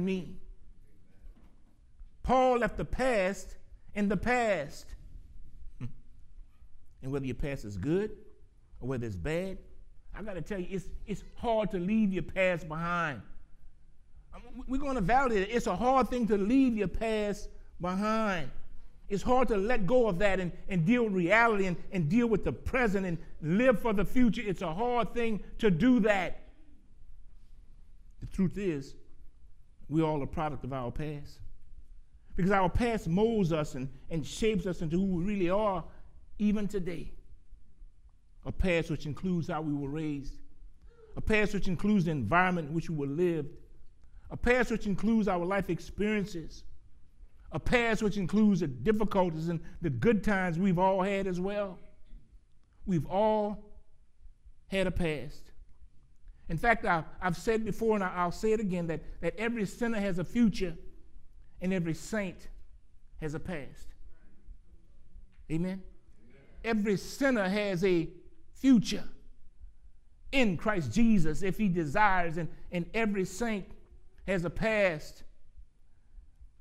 me. Paul left the past in the past. And whether your past is good or whether it's bad, I got to tell you, it's, it's hard to leave your past behind. Um, we're going to validate it. It's a hard thing to leave your past behind. It's hard to let go of that and, and deal with reality and, and deal with the present and live for the future. It's a hard thing to do that. The truth is, we're all a product of our past. Because our past molds us and, and shapes us into who we really are, even today. A past which includes how we were raised, a past which includes the environment in which we were lived, a past which includes our life experiences, a past which includes the difficulties and the good times we've all had as well. We've all had a past. In fact, I, have said before and I'll say it again that, that every sinner has a future and every saint has a past. Amen? Amen? Every sinner has a future in Christ Jesus if he desires, and, and every saint has a past.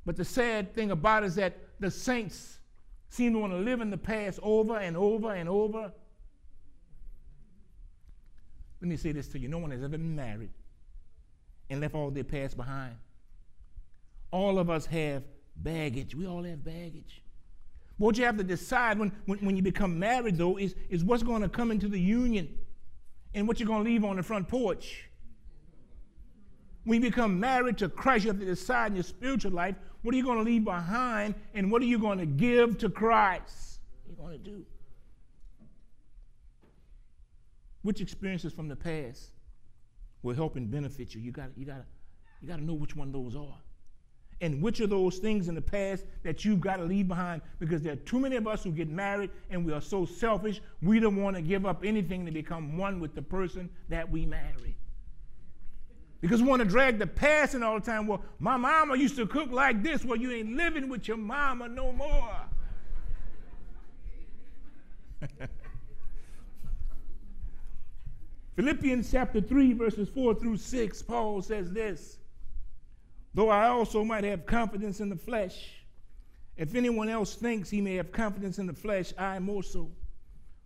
But the sad thing about it is that the saints seem to want to live in the past over and over and over. Let me say this to you no one has ever been married and left all their past behind. All of us have baggage. We all have baggage. What you have to decide when, when, when you become married, though, is, is what's going to come into the union and what you're going to leave on the front porch. When you become married to Christ, you have to decide in your spiritual life what are you going to leave behind and what are you going to give to Christ? What are you going to do? Which experiences from the past will help and benefit you? You got you got you got to know which one those are. And which of those things in the past that you've got to leave behind? Because there are too many of us who get married and we are so selfish we don't want to give up anything to become one with the person that we marry. Because we want to drag the past in all the time. Well my mama used to cook like this. Well you ain't living with your mama no more philippians chapter 3 verses 4 through 6 paul says this though I also might have confidence in the flesh. If anyone else thinks he may have confidence in the flesh, I more so.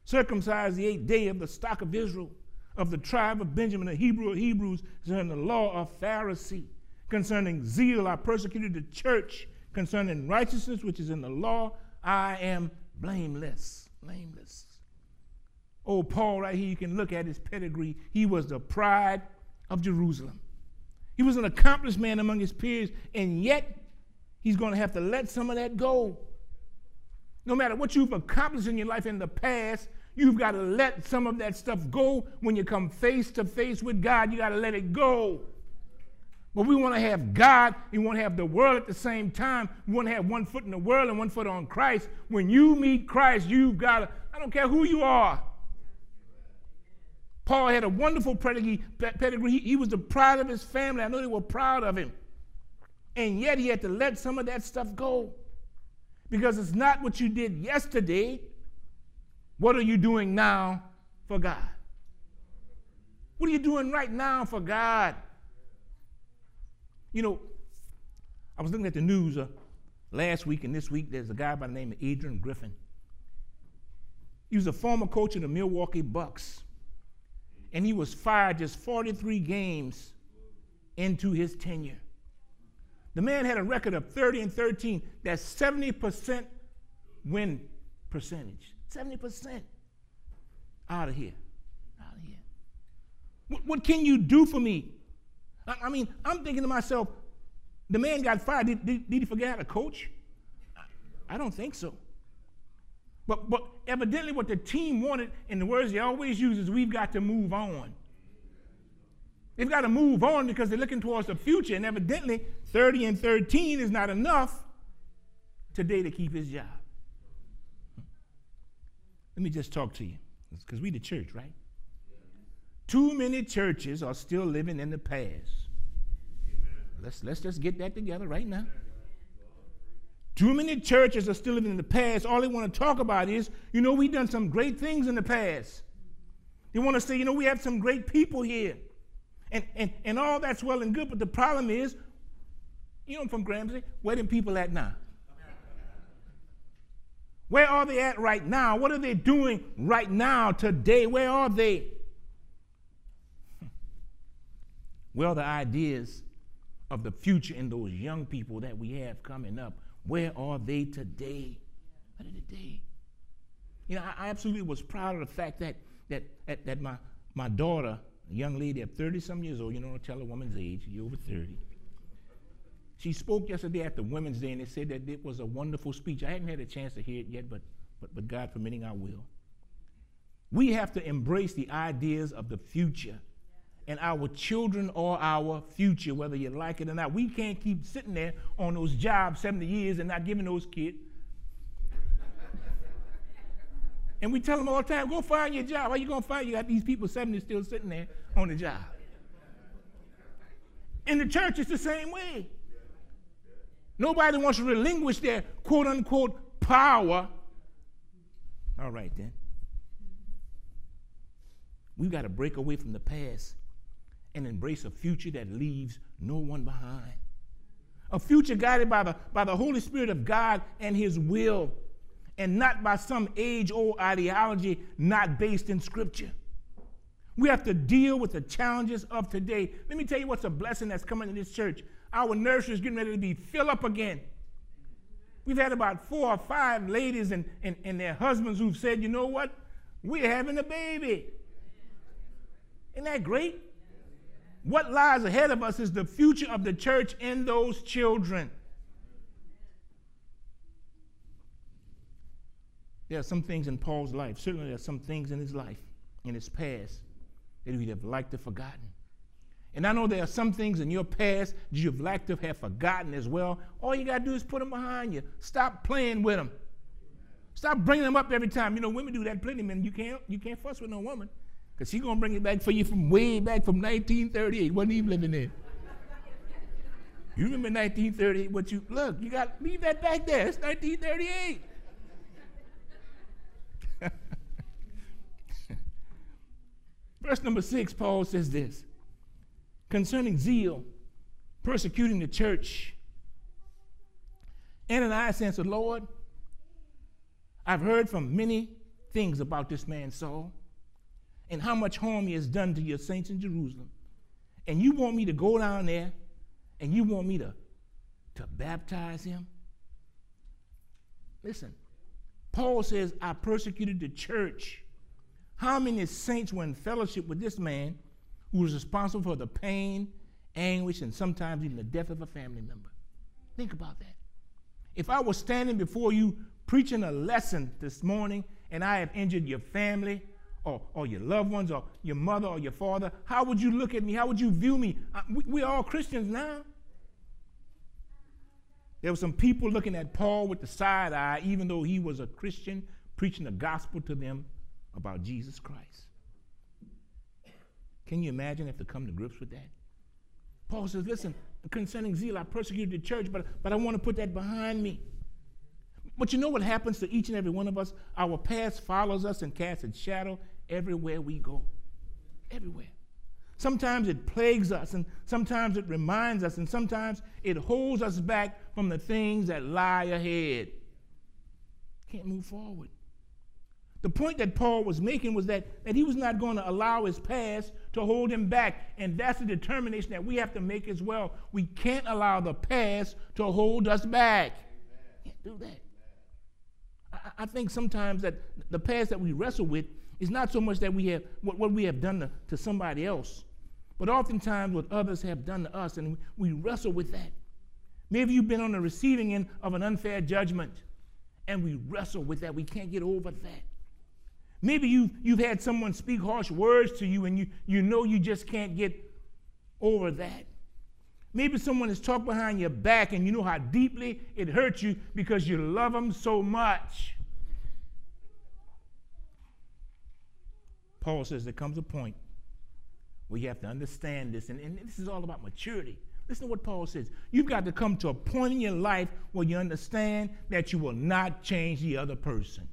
Circumcised the eighth day of the stock of Israel, of the tribe of Benjamin, a Hebrew of Hebrews, concerning the law of Pharisee. Concerning zeal, I persecuted the church. Concerning righteousness, which is in the law, I am blameless. Blameless. Oh, Paul, right here, you can look at his pedigree. He was the pride of Jerusalem. He was an accomplished man among his peers, and yet he's going to have to let some of that go. No matter what you've accomplished in your life in the past, you've got to let some of that stuff go when you come face to face with God. You got to let it go. But we want to have God, we want to have the world at the same time. We want to have one foot in the world and one foot on Christ. When you meet Christ, you've got to, I don't care who you are, Paul had a wonderful pedigree. He, he was the pride of his family. I know they were proud of him. And yet he had to let some of that stuff go. Because it's not what you did yesterday. What are you doing now for God? What are you doing right now for God? You know, I was looking at the news uh, last week and this week. There's a guy by the name of Adrian Griffin. He was a former coach of the Milwaukee Bucks and he was fired just 43 games into his tenure. The man had a record of 30 and 13. That's 70% win percentage. 70%. Out of here. Out of here. What, what can you do for me? I, I, mean, I'm thinking to myself, the man got fired. Did, did, did he forget how to coach? I, I don't think so. But, but evidently, what the team wanted, in the words they always use, is we've got to move on. They've got to move on because they're looking towards the future, and evidently, 30 and 13 is not enough today to keep his job. Let me just talk to you, because we the church, right? Too many churches are still living in the past. Let's, let's just get that together right now. Too many churches are still living in the past. All they want to talk about is, you know, we've done some great things in the past. They want to say, you know, we have some great people here. And, and, and all that's well and good, but the problem is, You know I'm from Gramsci. Where them people at now? Where are they at right now? What are they doing right now, today? Where are they? Well, the ideas of the future in those young people that we have coming up, where are they today? Are today? You know, I, I absolutely was proud of the fact that that that, that my my daughter, a young lady at 30 some years old, you don't know, tell a woman's age, you're over 30. She spoke yesterday at the Women's Day and they said that it was a wonderful speech. I hadn't had a chance to hear it yet, but, but, but God permitting, I will. We have to embrace the ideas of the future. And our children are our future, whether you like it or not. We can't keep sitting there on those jobs 70 years and not giving those kids. and we tell them all the time, go find your job. How you going to find? You got these people 70 still sitting there on the job. In the church, it's the same way. Nobody wants to relinquish their quote unquote power. All right, then. We've got to break away from the past and embrace a future that leaves no one behind. A future guided by the, by the Holy Spirit of God and His will, and not by some age old ideology not based in Scripture. We have to deal with the challenges of today. Let me tell you what's a blessing that's coming to this church our nursery is getting ready to be filled up again. We've had about four or five ladies and, and, and their husbands who've said, you know what? We're having a baby. Isn't that great? What lies ahead of us is the future of the church and those children. There are some things in Paul's life, certainly there are some things in his life, in his past, that he'd have liked to have forgotten. And I know there are some things in your past that you've liked to have forgotten as well. All you got to do is put them behind you. Stop playing with them. Stop bringing them up every time. You know, women do that plenty, man. You can't, you can't fuss with no woman because she's going to bring it back for you from way back from 1938. Wasn't even living there. You remember 1938? What you look? You got leave that back there. It's 1938. Verse number six, Paul says this concerning zeal, persecuting the church. Ananias answered, Lord, I've heard from many things about this man Saul and how much harm he has done to your saints in Jerusalem. And you want me to go down there and you want me to, to baptize him? Listen, Paul says, I persecuted the church. How many saints were in fellowship with this man who was responsible for the pain, anguish, and sometimes even the death of a family member. Think about that. If I was standing before you preaching a lesson this morning and I have injured your family or, or your loved ones or your mother or your father, how would you look at me? How would you view me? I, we, we're all Christians now. There were some people looking at Paul with the side eye, even though he was a Christian preaching the gospel to them about Jesus Christ. Can you imagine if to come to grips with that? Paul says, listen, concerning zeal, I persecuted the church, but, but I want to put that behind me. But you know what happens to each and every one of us? Our past follows us and casts its shadow everywhere we go. Everywhere. Sometimes it plagues us, and sometimes it reminds us, and sometimes it holds us back from the things that lie ahead. Can't move forward. The point that Paul was making was that, that he was not going to allow his past to hold him back. And that's the determination that we have to make as well. We can't allow the past to hold us back. Can't do that. I, I think sometimes that the past that we wrestle with is not so much that we have what, what we have done to, to somebody else, but oftentimes what others have done to us, and we wrestle with that. Maybe you've been on the receiving end of an unfair judgment, and we wrestle with that. We can't get over that. Maybe you've, you've had someone speak harsh words to you and you, you know you just can't get over that. Maybe someone has talked behind your back and you know how deeply it hurts you because you love them so much. Paul says there comes a point where you have to understand this, and, and this is all about maturity. Listen to what Paul says. You've got to come to a point in your life where you understand that you will not change the other person.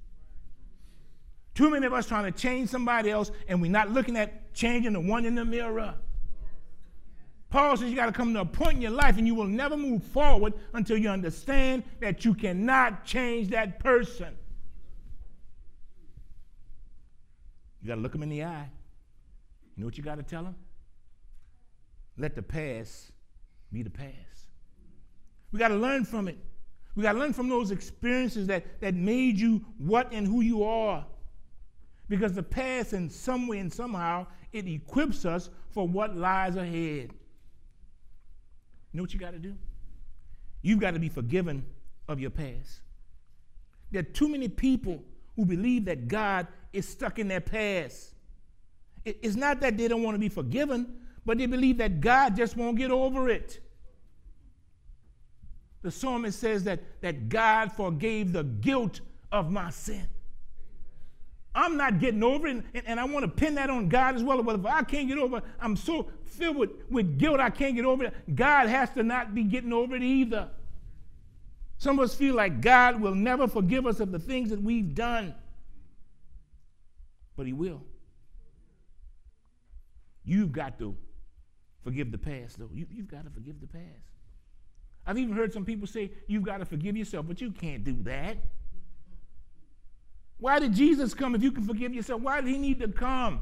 Too many of us trying to change somebody else, and we're not looking at changing the one in the mirror. Paul says you got to come to a point in your life and you will never move forward until you understand that you cannot change that person. You got to look them in the eye. You know what you got to tell them? Let the past be the past. We got to learn from it. We got to learn from those experiences that, that made you what and who you are. Because the past, in some way and somehow, it equips us for what lies ahead. You know what you got to do? You've got to be forgiven of your past. There are too many people who believe that God is stuck in their past. It's not that they don't want to be forgiven, but they believe that God just won't get over it. The psalmist says that, that God forgave the guilt of my sin. I'm not getting over it, and, and I want to pin that on God as well. But if I can't get over it, I'm so filled with, with guilt I can't get over it. God has to not be getting over it either. Some of us feel like God will never forgive us of the things that we've done, but He will. You've got to forgive the past, though. You, you've got to forgive the past. I've even heard some people say, You've got to forgive yourself, but you can't do that. Why did Jesus come if you can forgive yourself? Why did he need to come?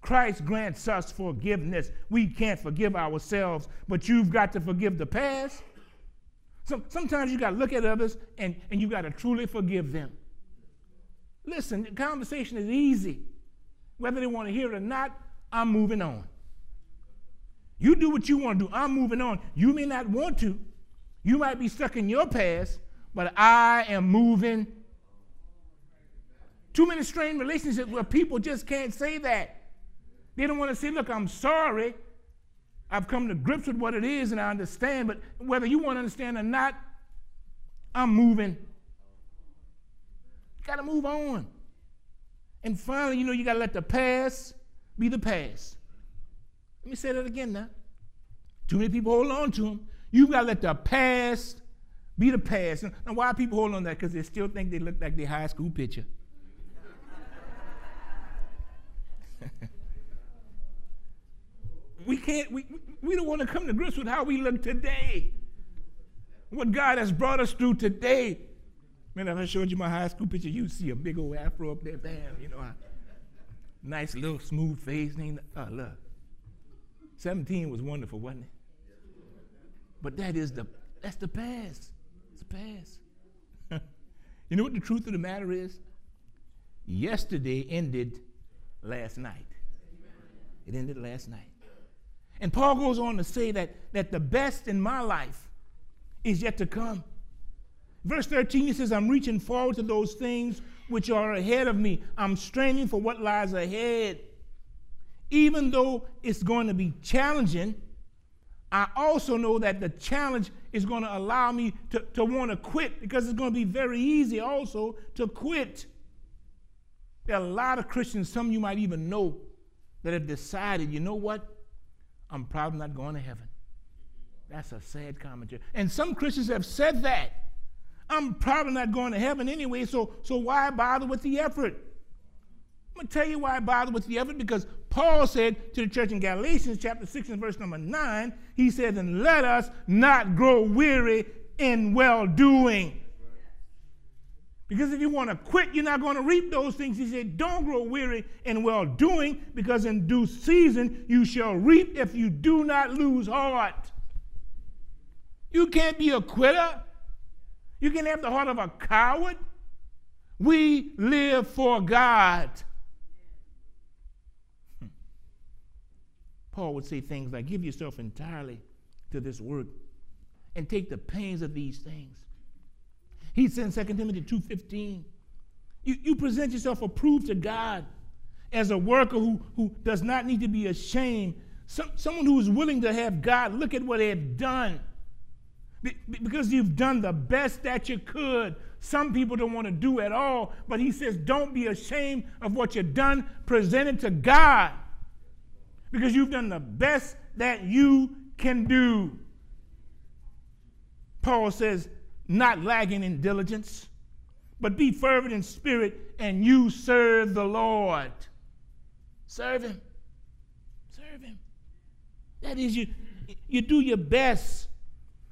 Christ grants us forgiveness. We can't forgive ourselves, but you've got to forgive the past. So, sometimes you got to look at others and, and you got to truly forgive them. Listen, the conversation is easy. Whether they want to hear it or not, I'm moving on. You do what you want to do. I'm moving on. You may not want to. You might be stuck in your past, but I am moving too many strained relationships where people just can't say that. They don't want to say, look, I'm sorry. I've come to grips with what it is and I understand, but whether you want to understand or not, I'm moving. Got to move on. And finally, you know, you got to let the past be the past. Let me say that again now. Too many people hold on to them. You've got to let the past be the past. And why people hold on to that? Because they still think they look like their high school picture. we can't, we, we don't want to come to grips with how we look today. What God has brought us through today. Man, if I showed you my high school picture, you'd see a big old afro up there, bam, you know, I, nice little smooth face. Oh, look. 17 was wonderful, wasn't it? But that is the, that's the past. It's the past. you know what the truth of the matter is? Yesterday ended last night. It ended last night. And Paul goes on to say that, that the best in my life is yet to come. Verse 13, he says, I'm reaching forward to those things which are ahead of me. I'm straining for what lies ahead. Even though it's going to be challenging, I also know that the challenge is going to allow me to, to want to quit because it's going to be very easy also to quit. There are a lot of Christians, some you might even know, that have decided, you know what? I'm probably not going to heaven. That's a sad commentary. And some Christians have said that. I'm probably not going to heaven anyway, so, so why bother with the effort? I'm going to tell you why I bother with the effort because Paul said to the church in Galatians chapter 6 and verse number 9, he said, And let us not grow weary in well doing. Because if you want to quit, you're not going to reap those things. He said, Don't grow weary in well doing, because in due season you shall reap if you do not lose heart. You can't be a quitter. You can have the heart of a coward. We live for God. Paul would say things like, Give yourself entirely to this work and take the pains of these things he said in 2 Timothy 2.15, you, you present yourself approved to God as a worker who, who does not need to be ashamed, Some, someone who is willing to have God look at what they have done. Be, because you've done the best that you could. Some people don't want to do at all, but he says, don't be ashamed of what you've done. Present it to God because you've done the best that you can do. Paul says, not lagging in diligence, but be fervent in spirit, and you serve the Lord. Serve Him. Serve Him. That is, you, you do your best.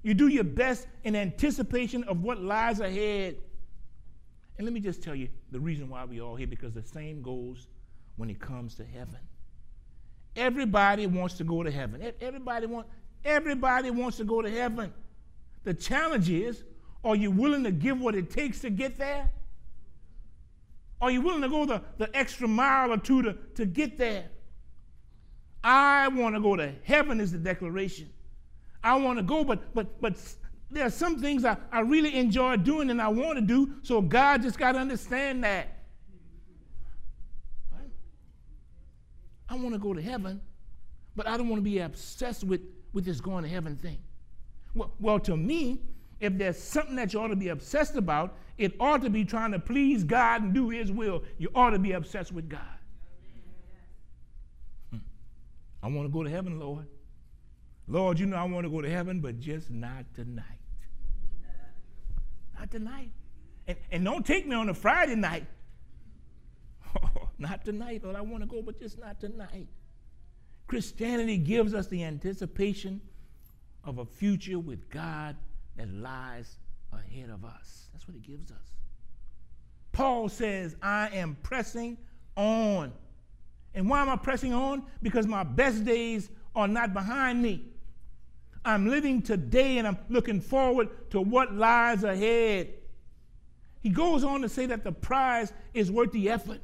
You do your best in anticipation of what lies ahead. And let me just tell you the reason why we're all here, because the same goes when it comes to heaven. Everybody wants to go to heaven. Everybody, want, everybody wants to go to heaven. The challenge is, are you willing to give what it takes to get there? Are you willing to go the, the extra mile or two to, to get there? I want to go to heaven is the declaration. I want to go, but but but there are some things I, I really enjoy doing and I want to do, so God just got to understand that. Right? I want to go to heaven, but I don't want to be obsessed with, with this going to heaven thing. Well, well, to me, if there's something that you ought to be obsessed about, it ought to be trying to please God and do His will. You ought to be obsessed with God. Hmm. I want to go to heaven, Lord. Lord, you know I want to go to heaven, but just not tonight. Not tonight. And, and don't take me on a Friday night. Not tonight, Lord. I want to go, but just not tonight. Christianity gives us the anticipation of a future with God that lies ahead of us. That's what it gives us. Paul says, I am pressing on. And why am I pressing on? Because my best days are not behind me. I'm living today and I'm looking forward to what lies ahead. He goes on to say that the prize is worth the effort.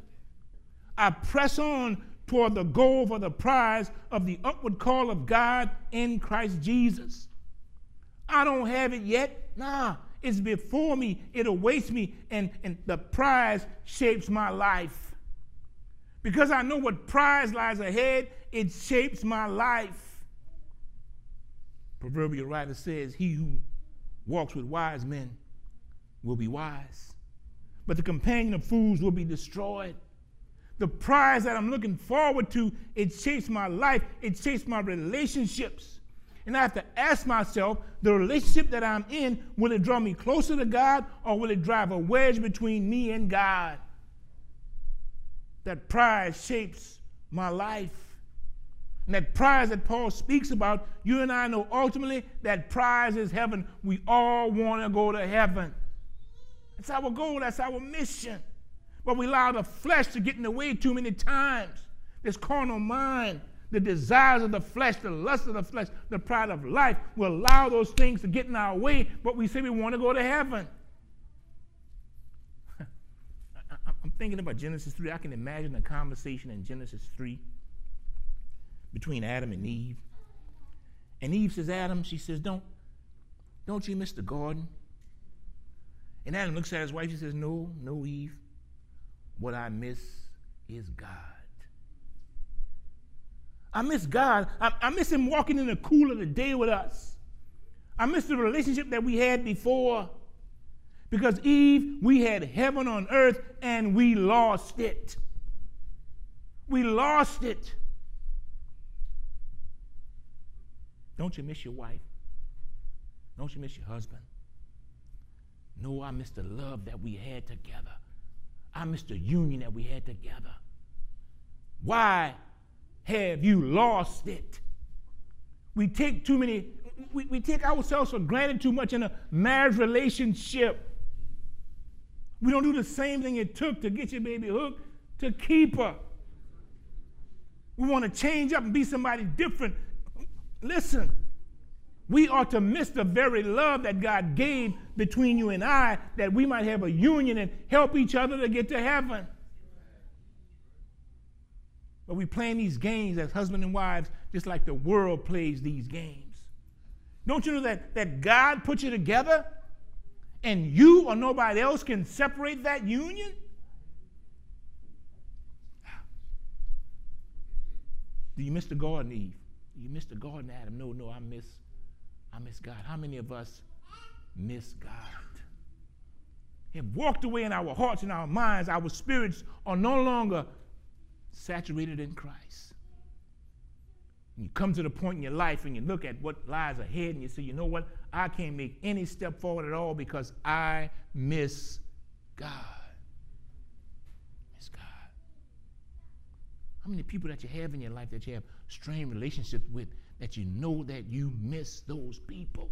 I press on toward the goal for the prize of the upward call of God in Christ Jesus. I don't have it yet. Nah, it's before me. It awaits me, and, and the prize shapes my life. Because I know what prize lies ahead, it shapes my life. Proverbial writer says, He who walks with wise men will be wise, but the companion of fools will be destroyed. The prize that I'm looking forward to, it shapes my life, it shapes my relationships. And I have to ask myself the relationship that I'm in, will it draw me closer to God or will it drive a wedge between me and God? That pride shapes my life. And that prize that Paul speaks about, you and I know ultimately that prize is heaven. We all want to go to heaven. That's our goal, that's our mission. But we allow the flesh to get in the way too many times. This carnal mind the desires of the flesh, the lust of the flesh, the pride of life will allow those things to get in our way, but we say we want to go to heaven. I'm thinking about Genesis 3. I can imagine a conversation in Genesis 3 between Adam and Eve. And Eve says, Adam, she says, Don't, don't you miss the garden? And Adam looks at his wife, he says, No, no, Eve. What I miss is God. I miss God. I, I miss Him walking in the cool of the day with us. I miss the relationship that we had before. Because Eve, we had heaven on earth and we lost it. We lost it. Don't you miss your wife? Don't you miss your husband? No, I miss the love that we had together. I miss the union that we had together. Why? have you lost it? We take too many, we, we take ourselves for granted too much in a marriage relationship. We don't do the same thing it took to get your baby hooked to keep her. We want to change up and be somebody different. Listen, we ought to miss the very love that God gave between you and I that we might have a union and help each other to get to heaven. But we playing these games as husband and wives just like the world plays these games. Don't you know that, that God put you together and you or nobody else can separate that union? Do you miss the garden, Eve? You miss the garden, Adam? No, no, I miss, I miss God. How many of us miss God? Have walked away in our hearts and our minds. Our spirits are no longer saturated in Christ. you come to the point in your life and you look at what lies ahead and you say, you know what? I can't make any step forward at all because I miss God. Miss God. How many people that you have in your life that you have strained relationships with that you know that you miss those people.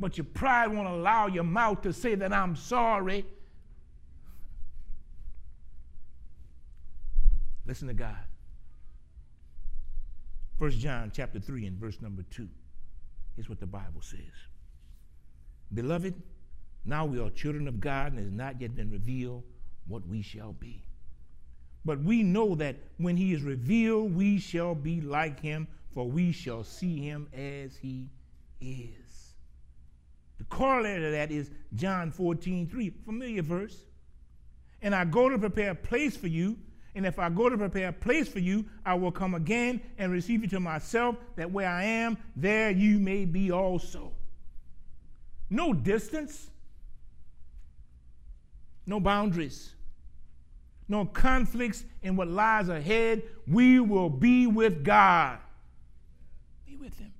But your pride won't allow your mouth to say that I'm sorry. Listen to God. 1 John chapter 3 and verse number 2. Here's what the Bible says. Beloved, now we are children of God, and it has not yet been revealed what we shall be. But we know that when he is revealed, we shall be like him, for we shall see him as he is. The corollary to that is John 14, 3, familiar verse. And I go to prepare a place for you, and if I go to prepare a place for you, I will come again and receive you to myself, that where I am, there you may be also. No distance, no boundaries, no conflicts in what lies ahead. We will be with God. Be with Him.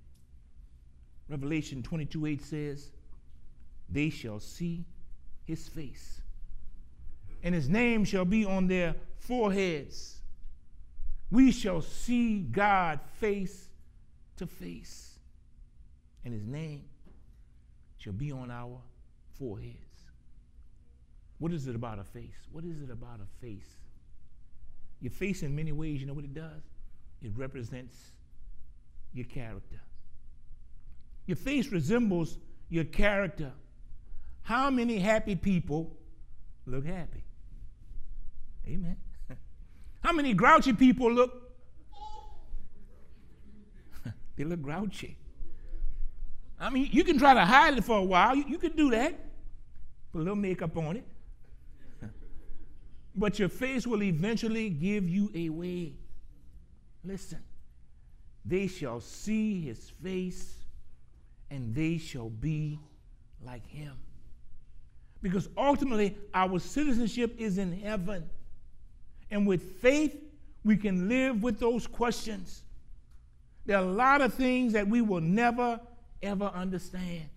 Revelation 22 8 says, They shall see His face, and His name shall be on their foreheads. We shall see God face to face, and his name shall be on our foreheads. What is it about a face? What is it about a face? Your face, in many ways, you know what it does? It represents your character. Your face resembles your character. How many happy people look happy? Amen. How many grouchy people look? they look grouchy. I mean, you can try to hide it for a while. You, you can do that. Put a little makeup on it. But your face will eventually give you away. Listen, they shall see his face and they shall be like him. Because ultimately, our citizenship is in heaven. And with faith, we can live with those questions. There are a lot of things that we will never, ever understand.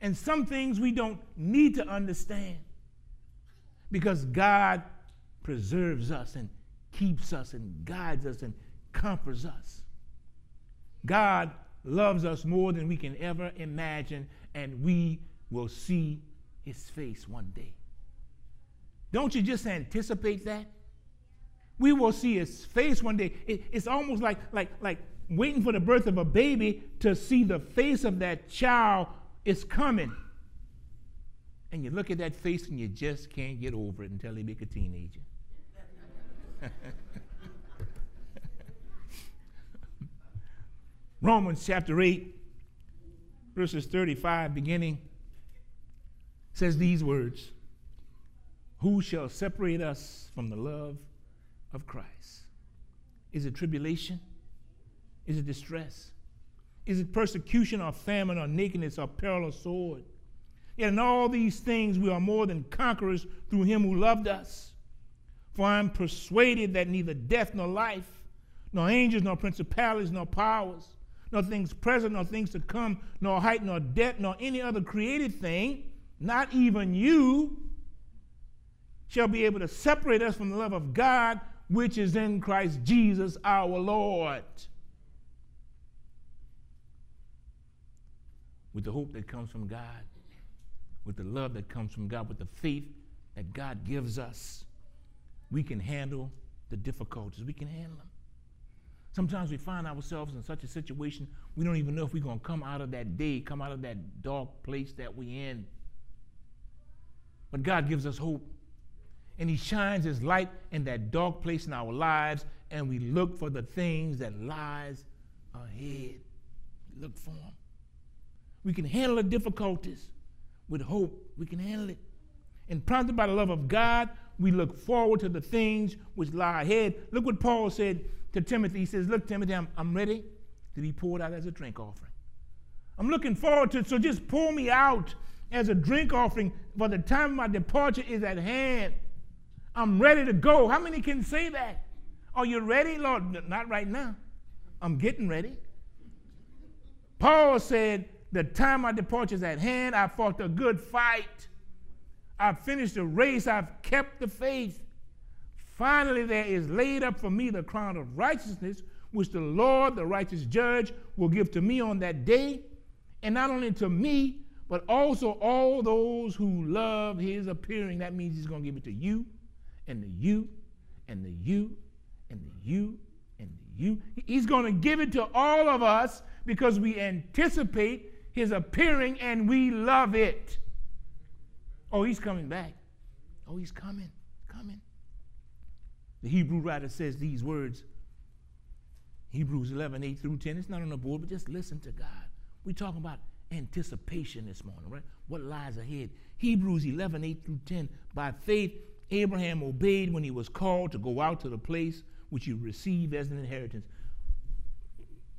And some things we don't need to understand because God preserves us and keeps us and guides us and comforts us. God loves us more than we can ever imagine, and we will see his face one day. Don't you just anticipate that? We will see his face one day. It, it's almost like, like, like waiting for the birth of a baby to see the face of that child is coming. And you look at that face and you just can't get over it until they make a teenager. Romans chapter 8, verses 35, beginning, says these words who shall separate us from the love of Christ? Is it tribulation? Is it distress? Is it persecution or famine or nakedness or peril or sword? In all these things we are more than conquerors through him who loved us. For I am persuaded that neither death nor life, nor angels, nor principalities, nor powers, nor things present, nor things to come, nor height, nor depth, nor any other created thing, not even you, shall be able to separate us from the love of God which is in Christ Jesus our Lord. With the hope that comes from God, with the love that comes from God, with the faith that God gives us, we can handle the difficulties. We can handle them. Sometimes we find ourselves in such a situation we don't even know if we're going to come out of that day, come out of that dark place that we're in. But God gives us hope and he shines his light in that dark place in our lives and we look for the things that lies ahead look for them we can handle the difficulties with hope we can handle it and prompted by the love of god we look forward to the things which lie ahead look what paul said to timothy he says look timothy i'm, I'm ready to be poured out as a drink offering i'm looking forward to it so just pour me out as a drink offering for the time of my departure is at hand I'm ready to go. How many can say that? Are you ready, Lord? Not right now. I'm getting ready. Paul said, The time of departure is at hand. I fought a good fight. I've finished the race. I've kept the faith. Finally, there is laid up for me the crown of righteousness, which the Lord, the righteous judge, will give to me on that day, and not only to me, but also all those who love his appearing. That means he's going to give it to you, and the you, and the you, and the you, and the you. He's going to give it to all of us because we anticipate his appearing and we love it. Oh, he's coming back. Oh, he's coming, coming. The Hebrew writer says these words Hebrews 11, 8 through 10. It's not on the board, but just listen to God. We're talking about anticipation this morning, right? What lies ahead. Hebrews 11, 8 through 10. By faith, Abraham obeyed when he was called to go out to the place which he received as an inheritance.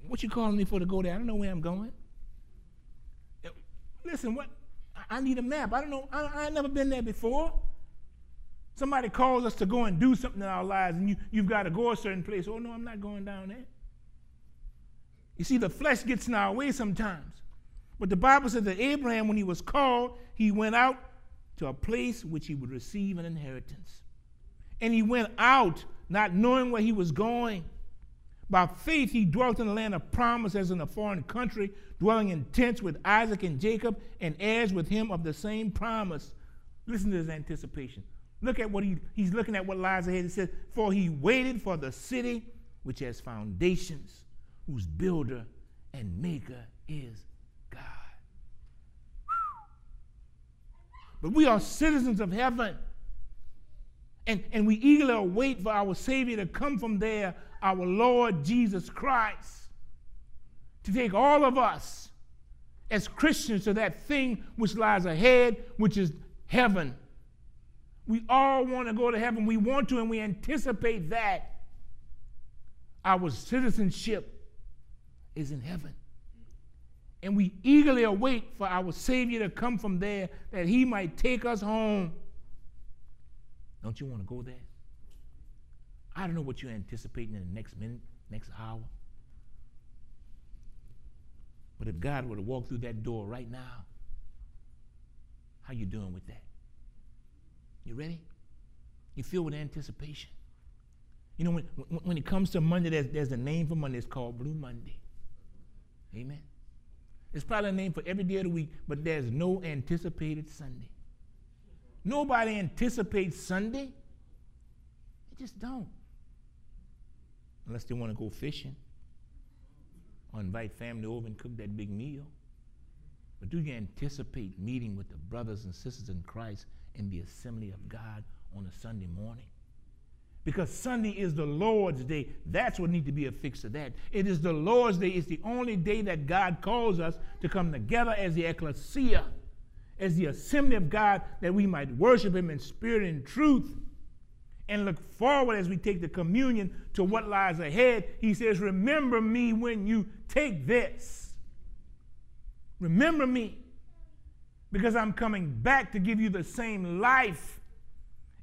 What you calling me for to go there? I don't know where I'm going. Listen, what? I need a map. I don't know. I, I never been there before. Somebody calls us to go and do something in our lives, and you, you've got to go a certain place. Oh, no, I'm not going down there. You see, the flesh gets in our way sometimes. But the Bible says that Abraham, when he was called, he went out to a place which he would receive an inheritance. And he went out not knowing where he was going. By faith, he dwelt in the land of promise as in a foreign country, dwelling in tents with Isaac and Jacob, and heirs with him of the same promise. Listen to his anticipation. Look at what he, he's looking at what lies ahead. He says, For he waited for the city which has foundations, whose builder and maker is God. But we are citizens of heaven. And, and we eagerly await for our Savior to come from there, our Lord Jesus Christ, to take all of us as Christians to that thing which lies ahead, which is heaven. We all want to go to heaven. We want to, and we anticipate that. Our citizenship is in heaven. And we eagerly await for our Savior to come from there that he might take us home. Don't you want to go there? I don't know what you're anticipating in the next minute, next hour. But if God were to walk through that door right now, how you doing with that? You ready? You feel with anticipation. You know, when, when it comes to Monday, there's, there's a name for Monday. It's called Blue Monday. Amen. It's probably a name for every day of the week, but there's no anticipated Sunday. Nobody anticipates Sunday. They just don't. Unless they want to go fishing or invite family over and cook that big meal. But do you anticipate meeting with the brothers and sisters in Christ in the assembly of God on a Sunday morning? Because Sunday is the Lord's day. That's what needs to be affixed to that. It is the Lord's day. It's the only day that God calls us to come together as the ecclesia, as the assembly of God, that we might worship Him in spirit and truth and look forward as we take the communion to what lies ahead. He says, Remember me when you take this. Remember me because I'm coming back to give you the same life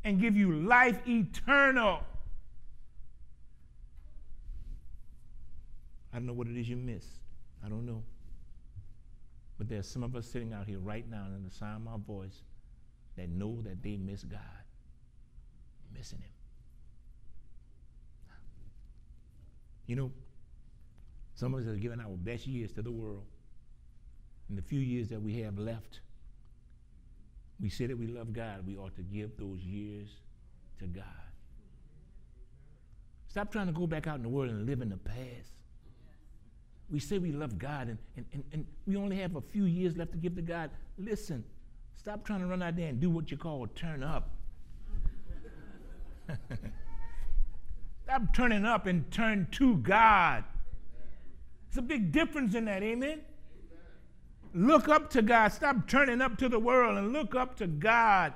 and give you life eternal. I don't know what it is you miss. I don't know. But there's some of us sitting out here right now in the sound of my voice that know that they miss God. Missing Him. You know, some of us have given our best years to the world. In the few years that we have left, we say that we love God, we ought to give those years to God. Stop trying to go back out in the world and live in the past. We say we love God and, and, and, and we only have a few years left to give to God. Listen, stop trying to run out there and do what you call turn up. stop turning up and turn to God. It's a big difference in that, amen? Look up to God. Stop turning up to the world and look up to God.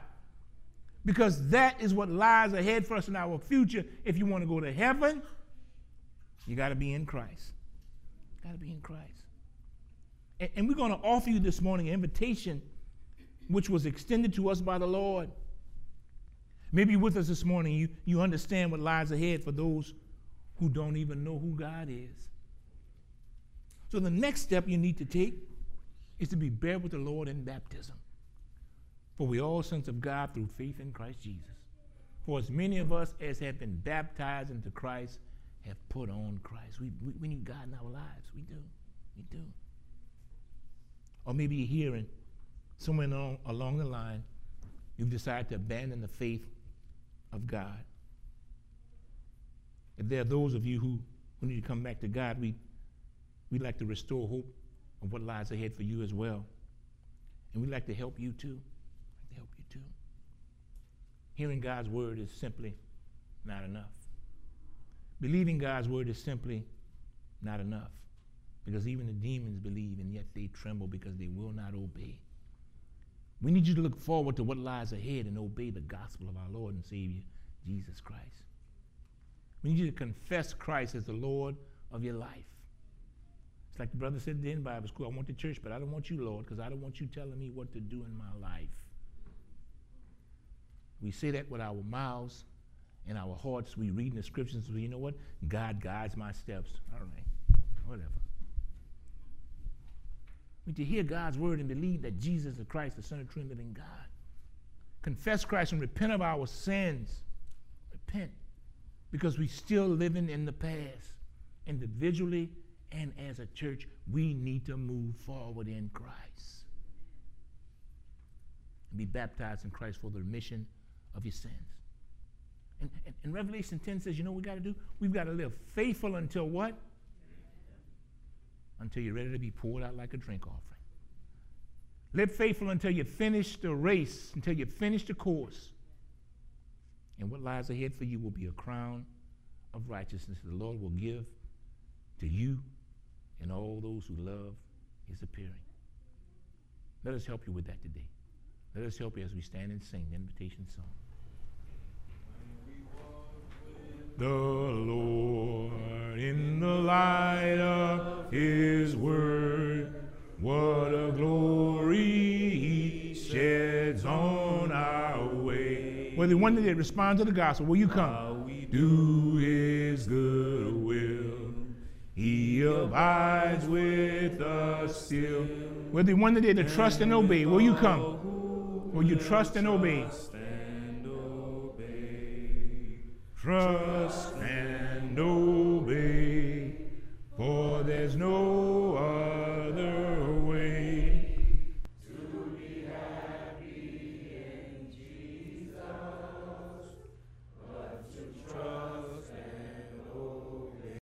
Because that is what lies ahead for us in our future. If you want to go to heaven, you got to be in Christ. Got to be in Christ. And, and we're going to offer you this morning an invitation which was extended to us by the Lord. Maybe with us this morning, you, you understand what lies ahead for those who don't even know who God is. So the next step you need to take is to be buried with the Lord in baptism. For we all sons of God through faith in Christ Jesus. For as many of us as have been baptized into Christ have put on Christ. We, we, we need God in our lives. We do. We do. Or maybe you're hearing somewhere along, along the line, you've decided to abandon the faith of God. If there are those of you who, who need to come back to God, we, we'd like to restore hope of what lies ahead for you as well. And we'd like to help you too. Like to help you too. Hearing God's word is simply not enough. Believing God's word is simply not enough. Because even the demons believe and yet they tremble because they will not obey. We need you to look forward to what lies ahead and obey the gospel of our Lord and Savior, Jesus Christ. We need you to confess Christ as the Lord of your life. It's like the brother said in Bible school, I want the church, but I don't want you, Lord, because I don't want you telling me what to do in my life. We say that with our mouths and our hearts. We read in the scriptures, well, you know what? God guides my steps. All right, whatever. We need to hear God's word and believe that Jesus is Christ, the Son of and living God. Confess Christ and repent of our sins. Repent. Because we're still living in the past. Individually and as a church, we need to move forward in Christ. And be baptized in Christ for the remission of your sins. And, and, and Revelation 10 says, you know what we got to do? We've got to live faithful until what? until you're ready to be poured out like a drink offering. Live faithful until you finish the race, until you finish the course. And what lies ahead for you will be a crown of righteousness the Lord will give to you and all those who love his appearing. Let us help you with that today. Let us help you as we stand and sing the invitation song. The Lord in the light of his word, what a glory he sheds on our way. Well, the one that responds to the gospel, will you come? we do his good will. He abides with us still. Well, the one that trust and obey, will you come? Will you trust and obey? Trust and obey, for there's no